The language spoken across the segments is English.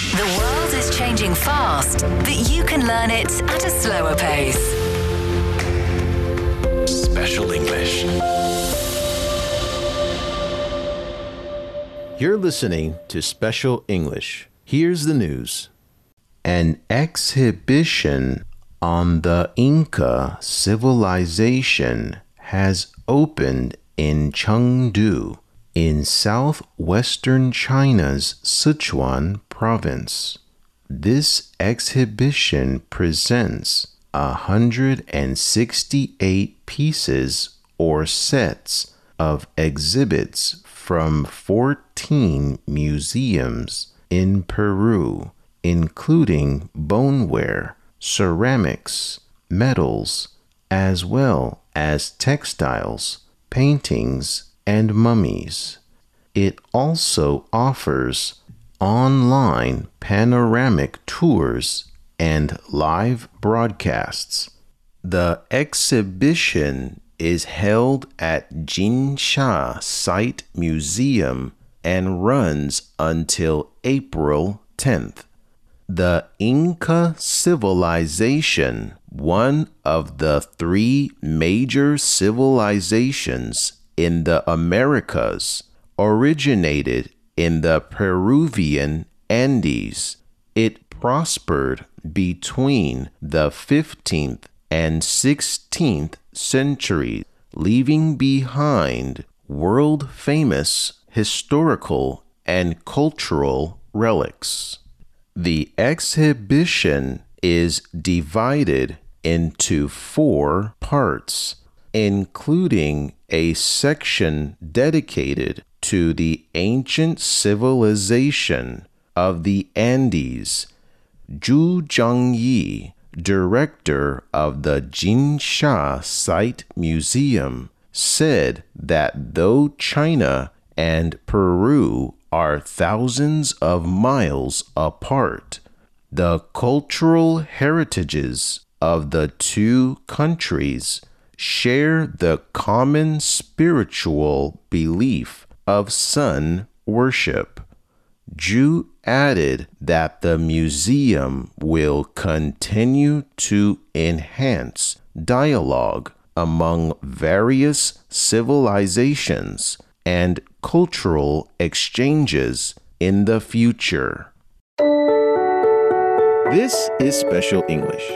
The world is changing fast, but you can learn it at a slower pace. Special English. You're listening to Special English. Here's the news. An exhibition on the Inca civilization has opened in Chengdu in southwestern China's Sichuan province. This exhibition presents 168 pieces or sets of exhibits from 14 museums in Peru, including boneware, ceramics, metals, as well as textiles, paintings, and mummies. It also offers online panoramic tours and live broadcasts. The exhibition is held at Jinsha Site Museum and runs until April 10th. The Inca civilization, one of the three major civilizations in the Americas, originated in the Peruvian Andes. It prospered between the 15th and 16th centuries, leaving behind world famous historical and cultural relics. The exhibition is divided into four parts, including a section dedicated to the ancient civilization of the Andes. Zhu Zhangyi, director of the Jinsha Site Museum, said that though China and Peru are thousands of miles apart, the cultural heritages of the two countries share the common spiritual belief of sun worship. Zhu added that the museum will continue to enhance dialogue among various civilizations and cultural exchanges in the future. This is Special English.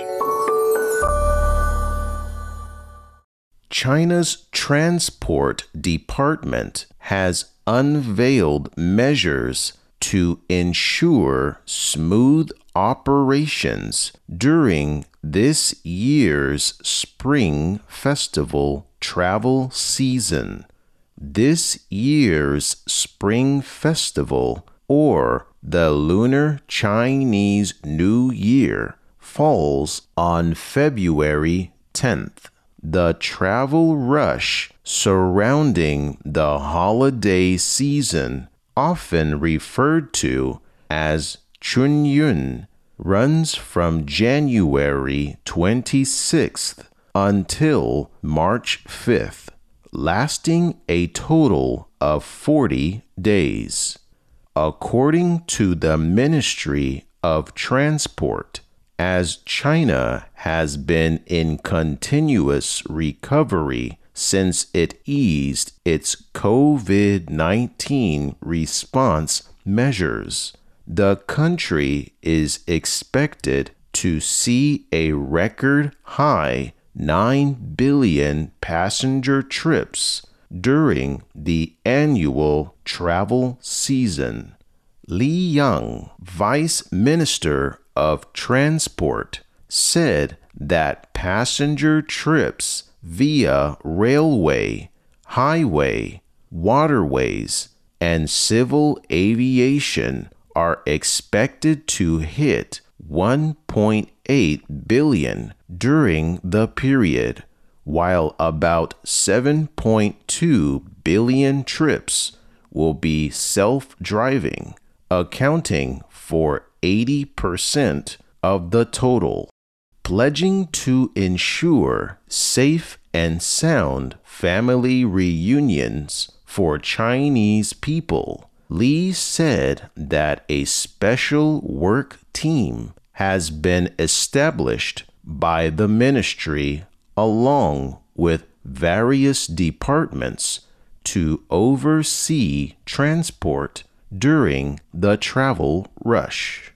China's Transport Department has unveiled measures to ensure smooth operations during this year's Spring Festival travel season. This year's Spring Festival, or the Lunar Chinese New Year, falls on February 10th the travel rush surrounding the holiday season, often referred to as Chunyun, runs from January 26th until March 5th, lasting a total of 40 days. According to the Ministry of Transport, as China has been in continuous recovery since it eased its COVID 19 response measures. The country is expected to see a record high 9 billion passenger trips during the annual travel season. Li Yang, Vice Minister of Transport said that passenger trips via railway, highway, waterways, and civil aviation are expected to hit 1.8 billion during the period, while about 7.2 billion trips will be self driving, accounting for 80% of the total, pledging to ensure safe and sound family reunions for Chinese people. Li said that a special work team has been established by the ministry along with various departments to oversee transport during the travel rush.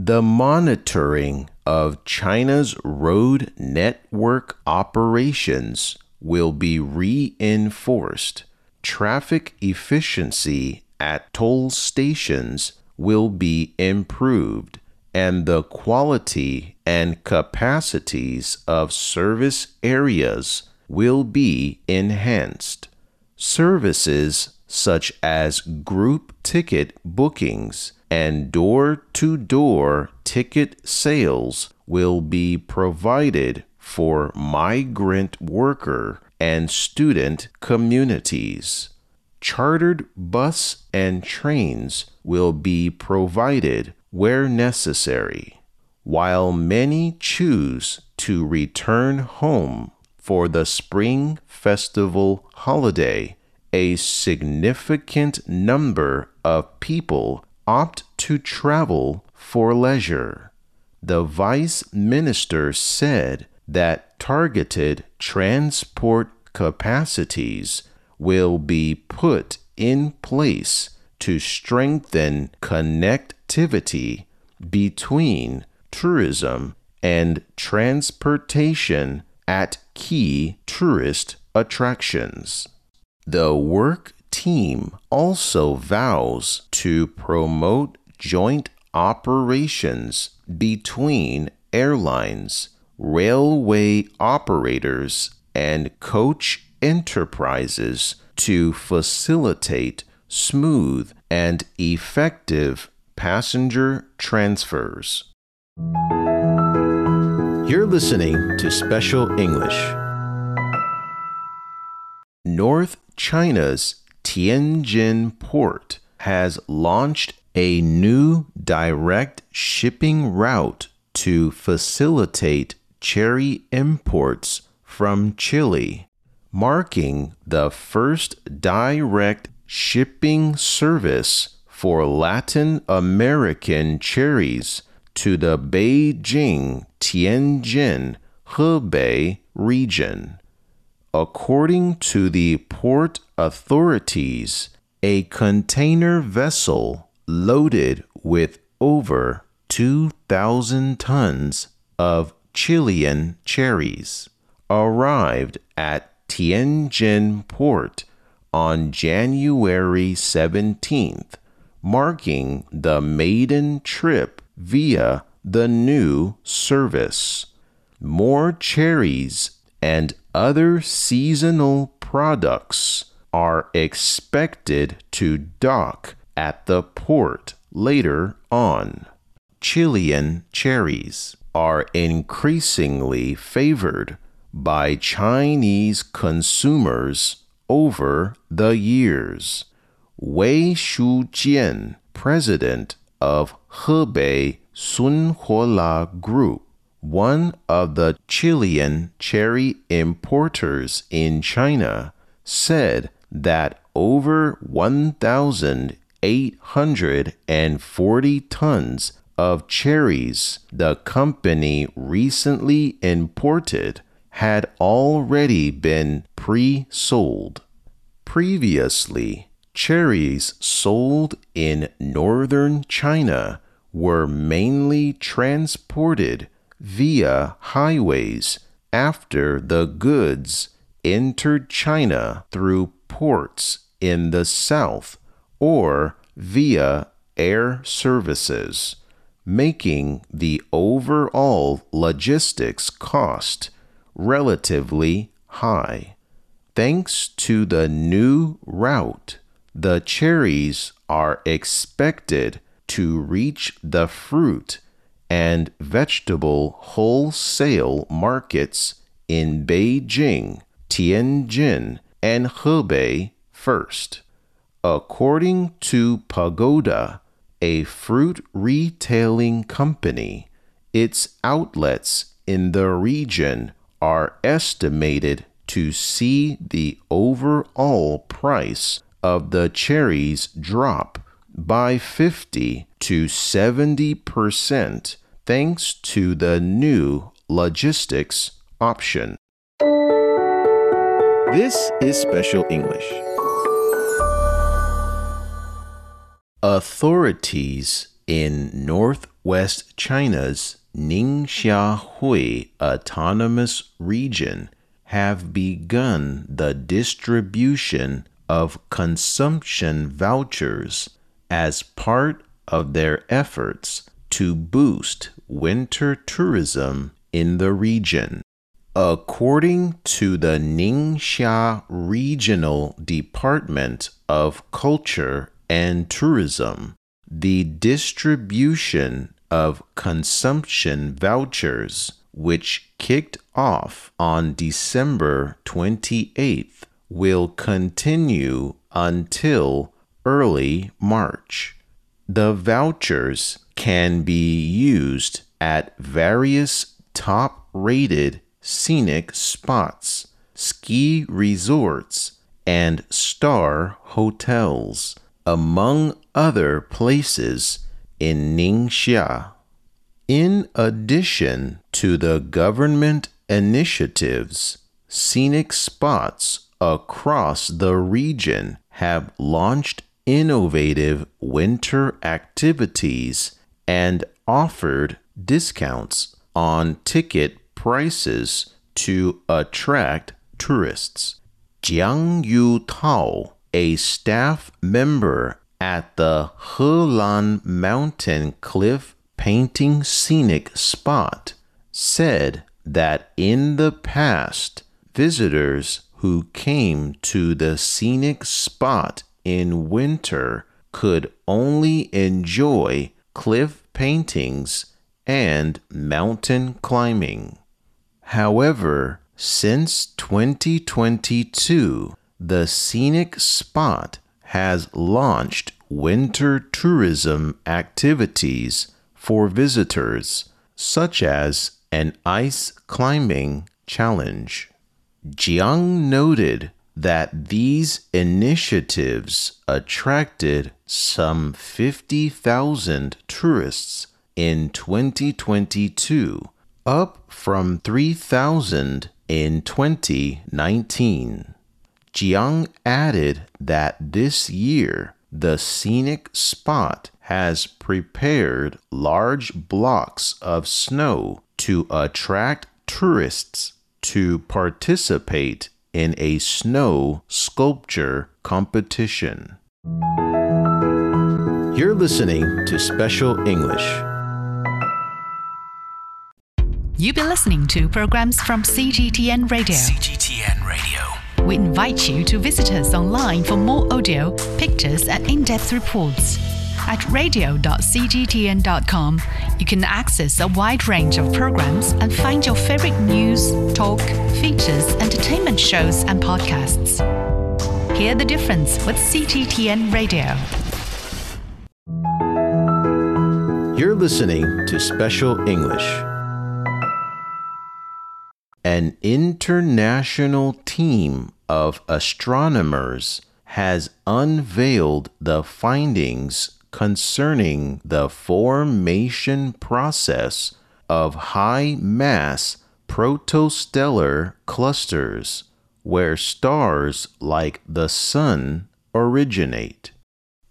The monitoring of China's road network operations will be reinforced. Traffic efficiency at toll stations will be improved, and the quality and capacities of service areas will be enhanced. Services such as group ticket bookings and door to door ticket sales will be provided for migrant worker and student communities. Chartered bus and trains will be provided where necessary. While many choose to return home for the Spring Festival holiday, a significant number of people opt to travel for leisure. The vice minister said that targeted transport capacities will be put in place to strengthen connectivity between tourism and transportation at key tourist attractions. The work team also vows to promote joint operations between airlines, railway operators, and coach enterprises to facilitate smooth and effective passenger transfers. You're listening to Special English. North China's Tianjin port has launched a new direct shipping route to facilitate cherry imports from Chile marking the first direct shipping service for Latin American cherries to the Beijing Tianjin Hebei region. According to the port authorities, a container vessel loaded with over 2,000 tons of Chilean cherries arrived at Tianjin port on January 17th, marking the maiden trip via the new service. More cherries and other seasonal products are expected to dock at the port later on. Chilean cherries are increasingly favored by Chinese consumers over the years. Wei Shujian, president of Hebei Sunhuola Group, one of the Chilean cherry importers in China, said that over 1,840 tons of cherries the company recently imported had already been pre sold. Previously, cherries sold in northern China were mainly transported via highways after the goods entered China through ports in the south or via air services, making the overall logistics cost relatively high. Thanks to the new route, the cherries are expected to reach the fruit and vegetable wholesale markets in Beijing, Tianjin, and Hebei first. According to Pagoda, a fruit retailing company, its outlets in the region are estimated to see the overall price of the cherries drop by 50 to 70% thanks to the new logistics option. This is Special English. Authorities in northwest China's Ningxia Hui Autonomous Region have begun the distribution of consumption vouchers as part of their efforts to boost winter tourism in the region. According to the Ningxia Regional Department of Culture and Tourism, the distribution of consumption vouchers, which kicked off on December 28th, will continue until early March. The vouchers can be used at various top rated scenic spots, ski resorts, and star hotels, among other places in Ningxia. In addition to the government initiatives, scenic spots across the region have launched innovative winter activities and offered discounts on ticket prices to attract tourists. Jiang Yu Tao, a staff member at the Helan Mountain Cliff Painting Scenic Spot, said that in the past, visitors who came to the scenic spot in winter could only enjoy cliff paintings and mountain climbing. However, since 2022, the scenic spot has launched winter tourism activities for visitors, such as an ice climbing challenge. Jiang noted that these initiatives attracted some 50,000 tourists in 2022, up from 3,000 in 2019. Jiang added that this year the scenic spot has prepared large blocks of snow to attract tourists to participate in a snow sculpture competition. You're listening to Special English. You've been listening to programs from CGTN Radio. CGTN Radio. We invite you to visit us online for more audio, pictures, and in depth reports. At radio.cgtn.com, you can access a wide range of programs and find your favorite news, talk, features, entertainment shows, and podcasts. Hear the difference with CGTN Radio. You're listening to Special English. An international team of astronomers has unveiled the findings concerning the formation process of high mass protostellar clusters where stars like the Sun originate.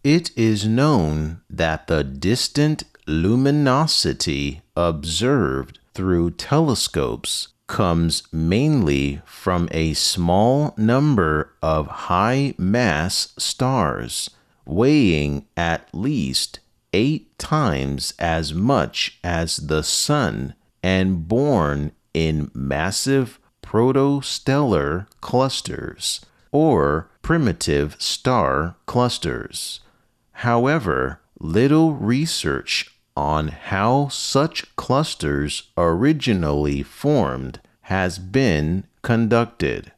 It is known that the distant luminosity observed through telescopes comes mainly from a small number of high mass stars weighing at least eight times as much as the Sun and born in massive protostellar clusters or primitive star clusters. However, little research on how such clusters originally formed has been conducted.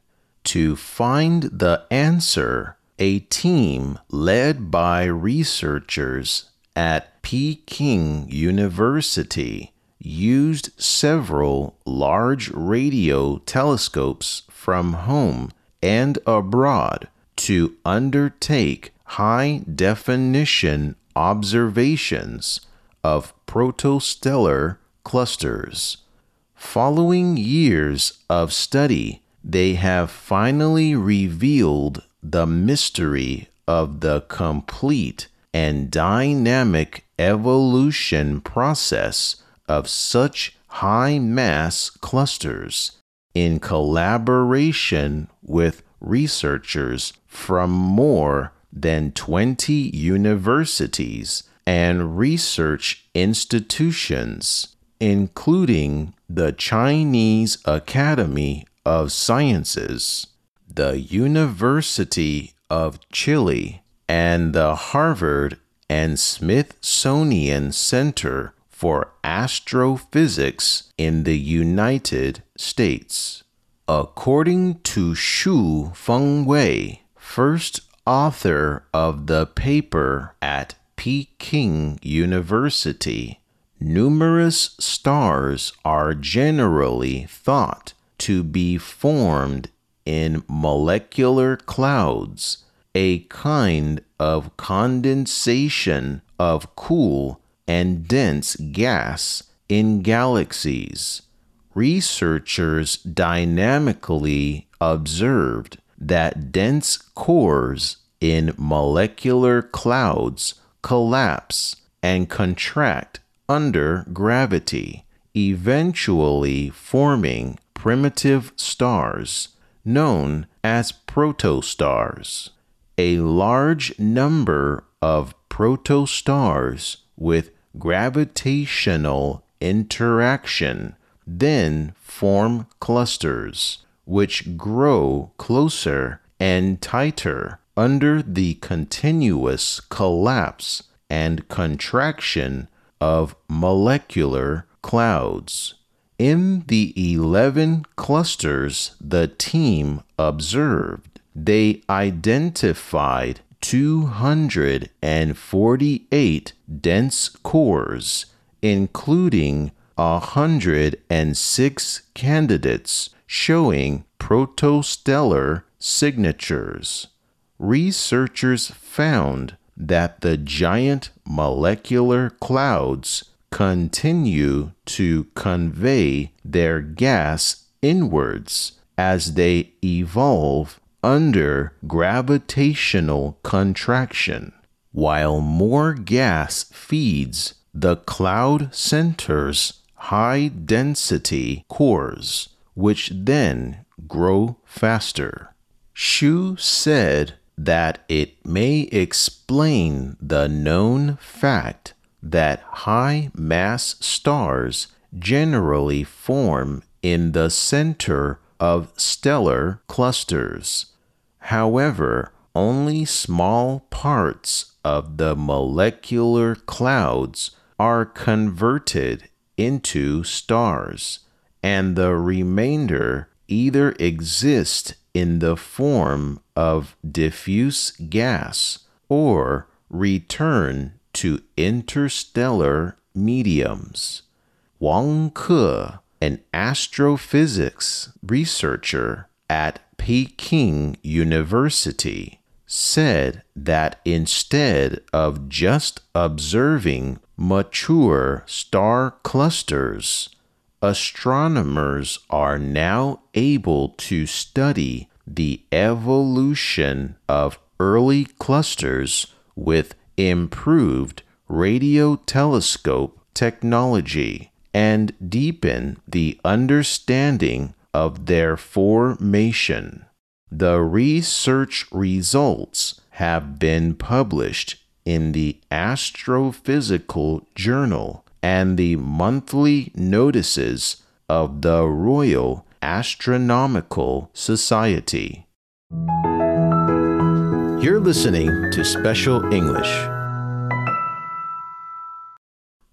To find the answer, a team led by researchers at Peking University used several large radio telescopes from home and abroad to undertake high definition observations of protostellar clusters. Following years of study, they have finally revealed the mystery of the complete and dynamic evolution process of such high mass clusters in collaboration with researchers from more than 20 universities and research institutions, including the Chinese Academy of Sciences, the University of Chile, and the Harvard and Smithsonian Center for Astrophysics in the United States. According to Xu Fengwei, first author of the paper at Peking University, numerous stars are generally thought to be formed in molecular clouds, a kind of condensation of cool and dense gas in galaxies. Researchers dynamically observed that dense cores in molecular clouds collapse and contract under gravity, eventually forming primitive stars known as protostars. A large number of protostars with gravitational interaction then form clusters, which grow closer and tighter under the continuous collapse and contraction of molecular clouds. In the 11 clusters the team observed, they identified 248 dense cores, including 106 candidates showing protostellar signatures. Researchers found that the giant molecular clouds continue to convey their gas inwards as they evolve under gravitational contraction. While more gas feeds the cloud center's high density cores, which then grow faster. Xu said that it may explain the known fact that high mass stars generally form in the center of stellar clusters. However, only small parts of the molecular clouds are converted into stars, and the remainder either exist in the form of diffuse gas or return to interstellar mediums. Wang Ke, an astrophysics researcher at Peking University, said that instead of just observing mature star clusters, astronomers are now able to study the evolution of early clusters with improved radio telescope technology and deepen the understanding of their formation. The research results have been published in the Astrophysical Journal and the monthly notices of the Royal Astronomical Society. You're listening to Special English.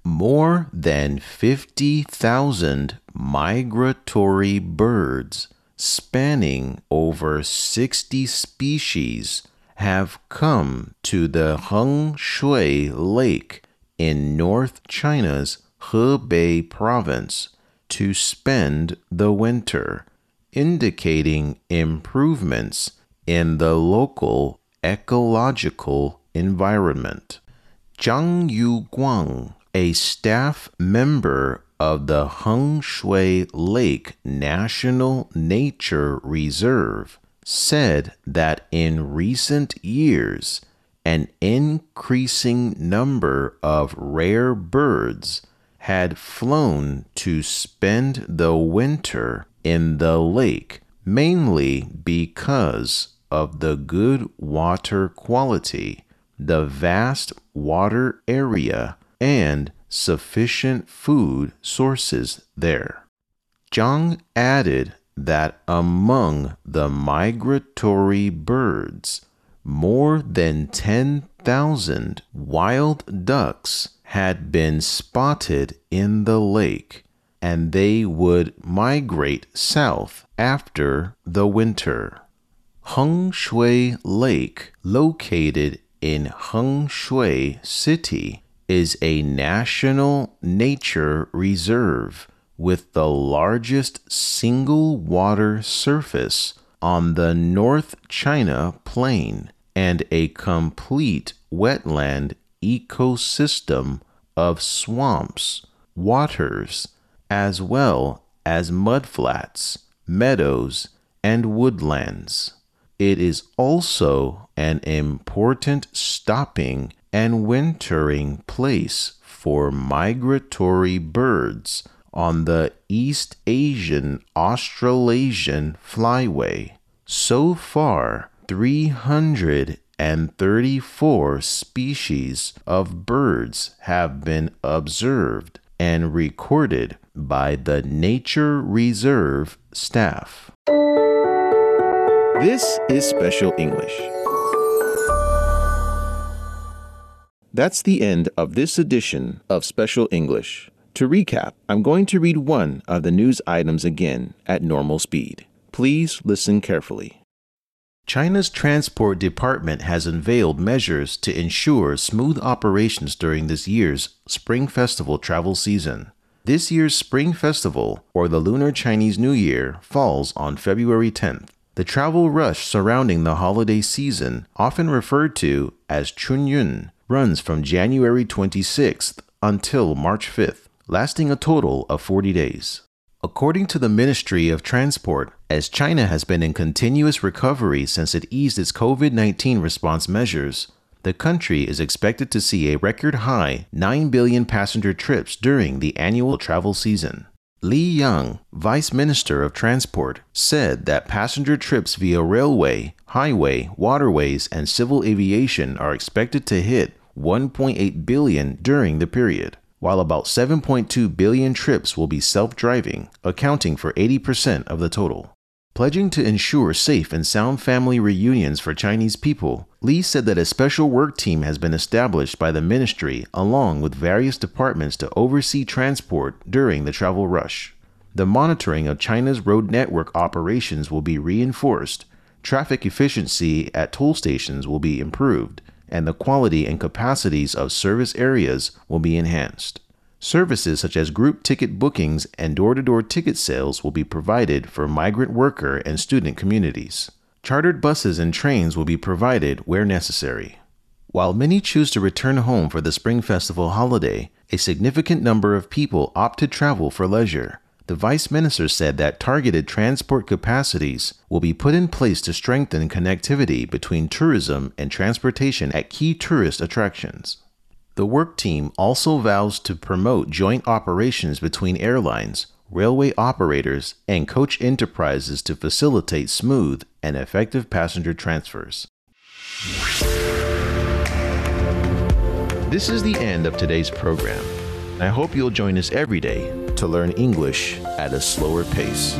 More than 50,000 migratory birds spanning over 60 species have come to the Hengshui Lake in North China's Hebei province to spend the winter, indicating improvements in the local ecological environment. Zhang Yuguang, a staff member of the Heng Shui Lake National Nature Reserve, said that in recent years, an increasing number of rare birds had flown to spend the winter in the lake, mainly because of the good water quality, the vast water area, and sufficient food sources there. Zhang added that among the migratory birds, more than 10,000 wild ducks had been spotted in the lake, and they would migrate south after the winter. Heng Shui Lake, located in Heng Shui City, is a national nature reserve with the largest single water surface on the North China Plain and a complete wetland ecosystem of swamps, waters, as well as mudflats, meadows, and woodlands. It is also an important stopping and wintering place for migratory birds on the East Asian Australasian Flyway. So far, 334 species of birds have been observed and recorded by the Nature Reserve staff. This is Special English. That's the end of this edition of Special English. To recap, I'm going to read one of the news items again at normal speed. Please listen carefully. China's Transport Department has unveiled measures to ensure smooth operations during this year's Spring Festival travel season. This year's Spring Festival, or the Lunar Chinese New Year, falls on February 10th. The travel rush surrounding the holiday season, often referred to as Chunyun, runs from January 26th until March 5th, lasting a total of 40 days. According to the Ministry of Transport, as China has been in continuous recovery since it eased its COVID 19 response measures, the country is expected to see a record high 9 billion passenger trips during the annual travel season. Li Yang, Vice Minister of Transport, said that passenger trips via railway, highway, waterways, and civil aviation are expected to hit 1.8 billion during the period while about 7.2 billion trips will be self driving, accounting for 80% of the total. Pledging to ensure safe and sound family reunions for Chinese people, Li said that a special work team has been established by the ministry along with various departments to oversee transport during the travel rush. The monitoring of China's road network operations will be reinforced, traffic efficiency at toll stations will be improved, and the quality and capacities of service areas will be enhanced. Services such as group ticket bookings and door to door ticket sales will be provided for migrant worker and student communities. Chartered buses and trains will be provided where necessary. While many choose to return home for the Spring Festival holiday, a significant number of people opt to travel for leisure. The Vice Minister said that targeted transport capacities will be put in place to strengthen connectivity between tourism and transportation at key tourist attractions. The work team also vows to promote joint operations between airlines, railway operators, and coach enterprises to facilitate smooth and effective passenger transfers. This is the end of today's program. I hope you'll join us every day to learn English at a slower pace.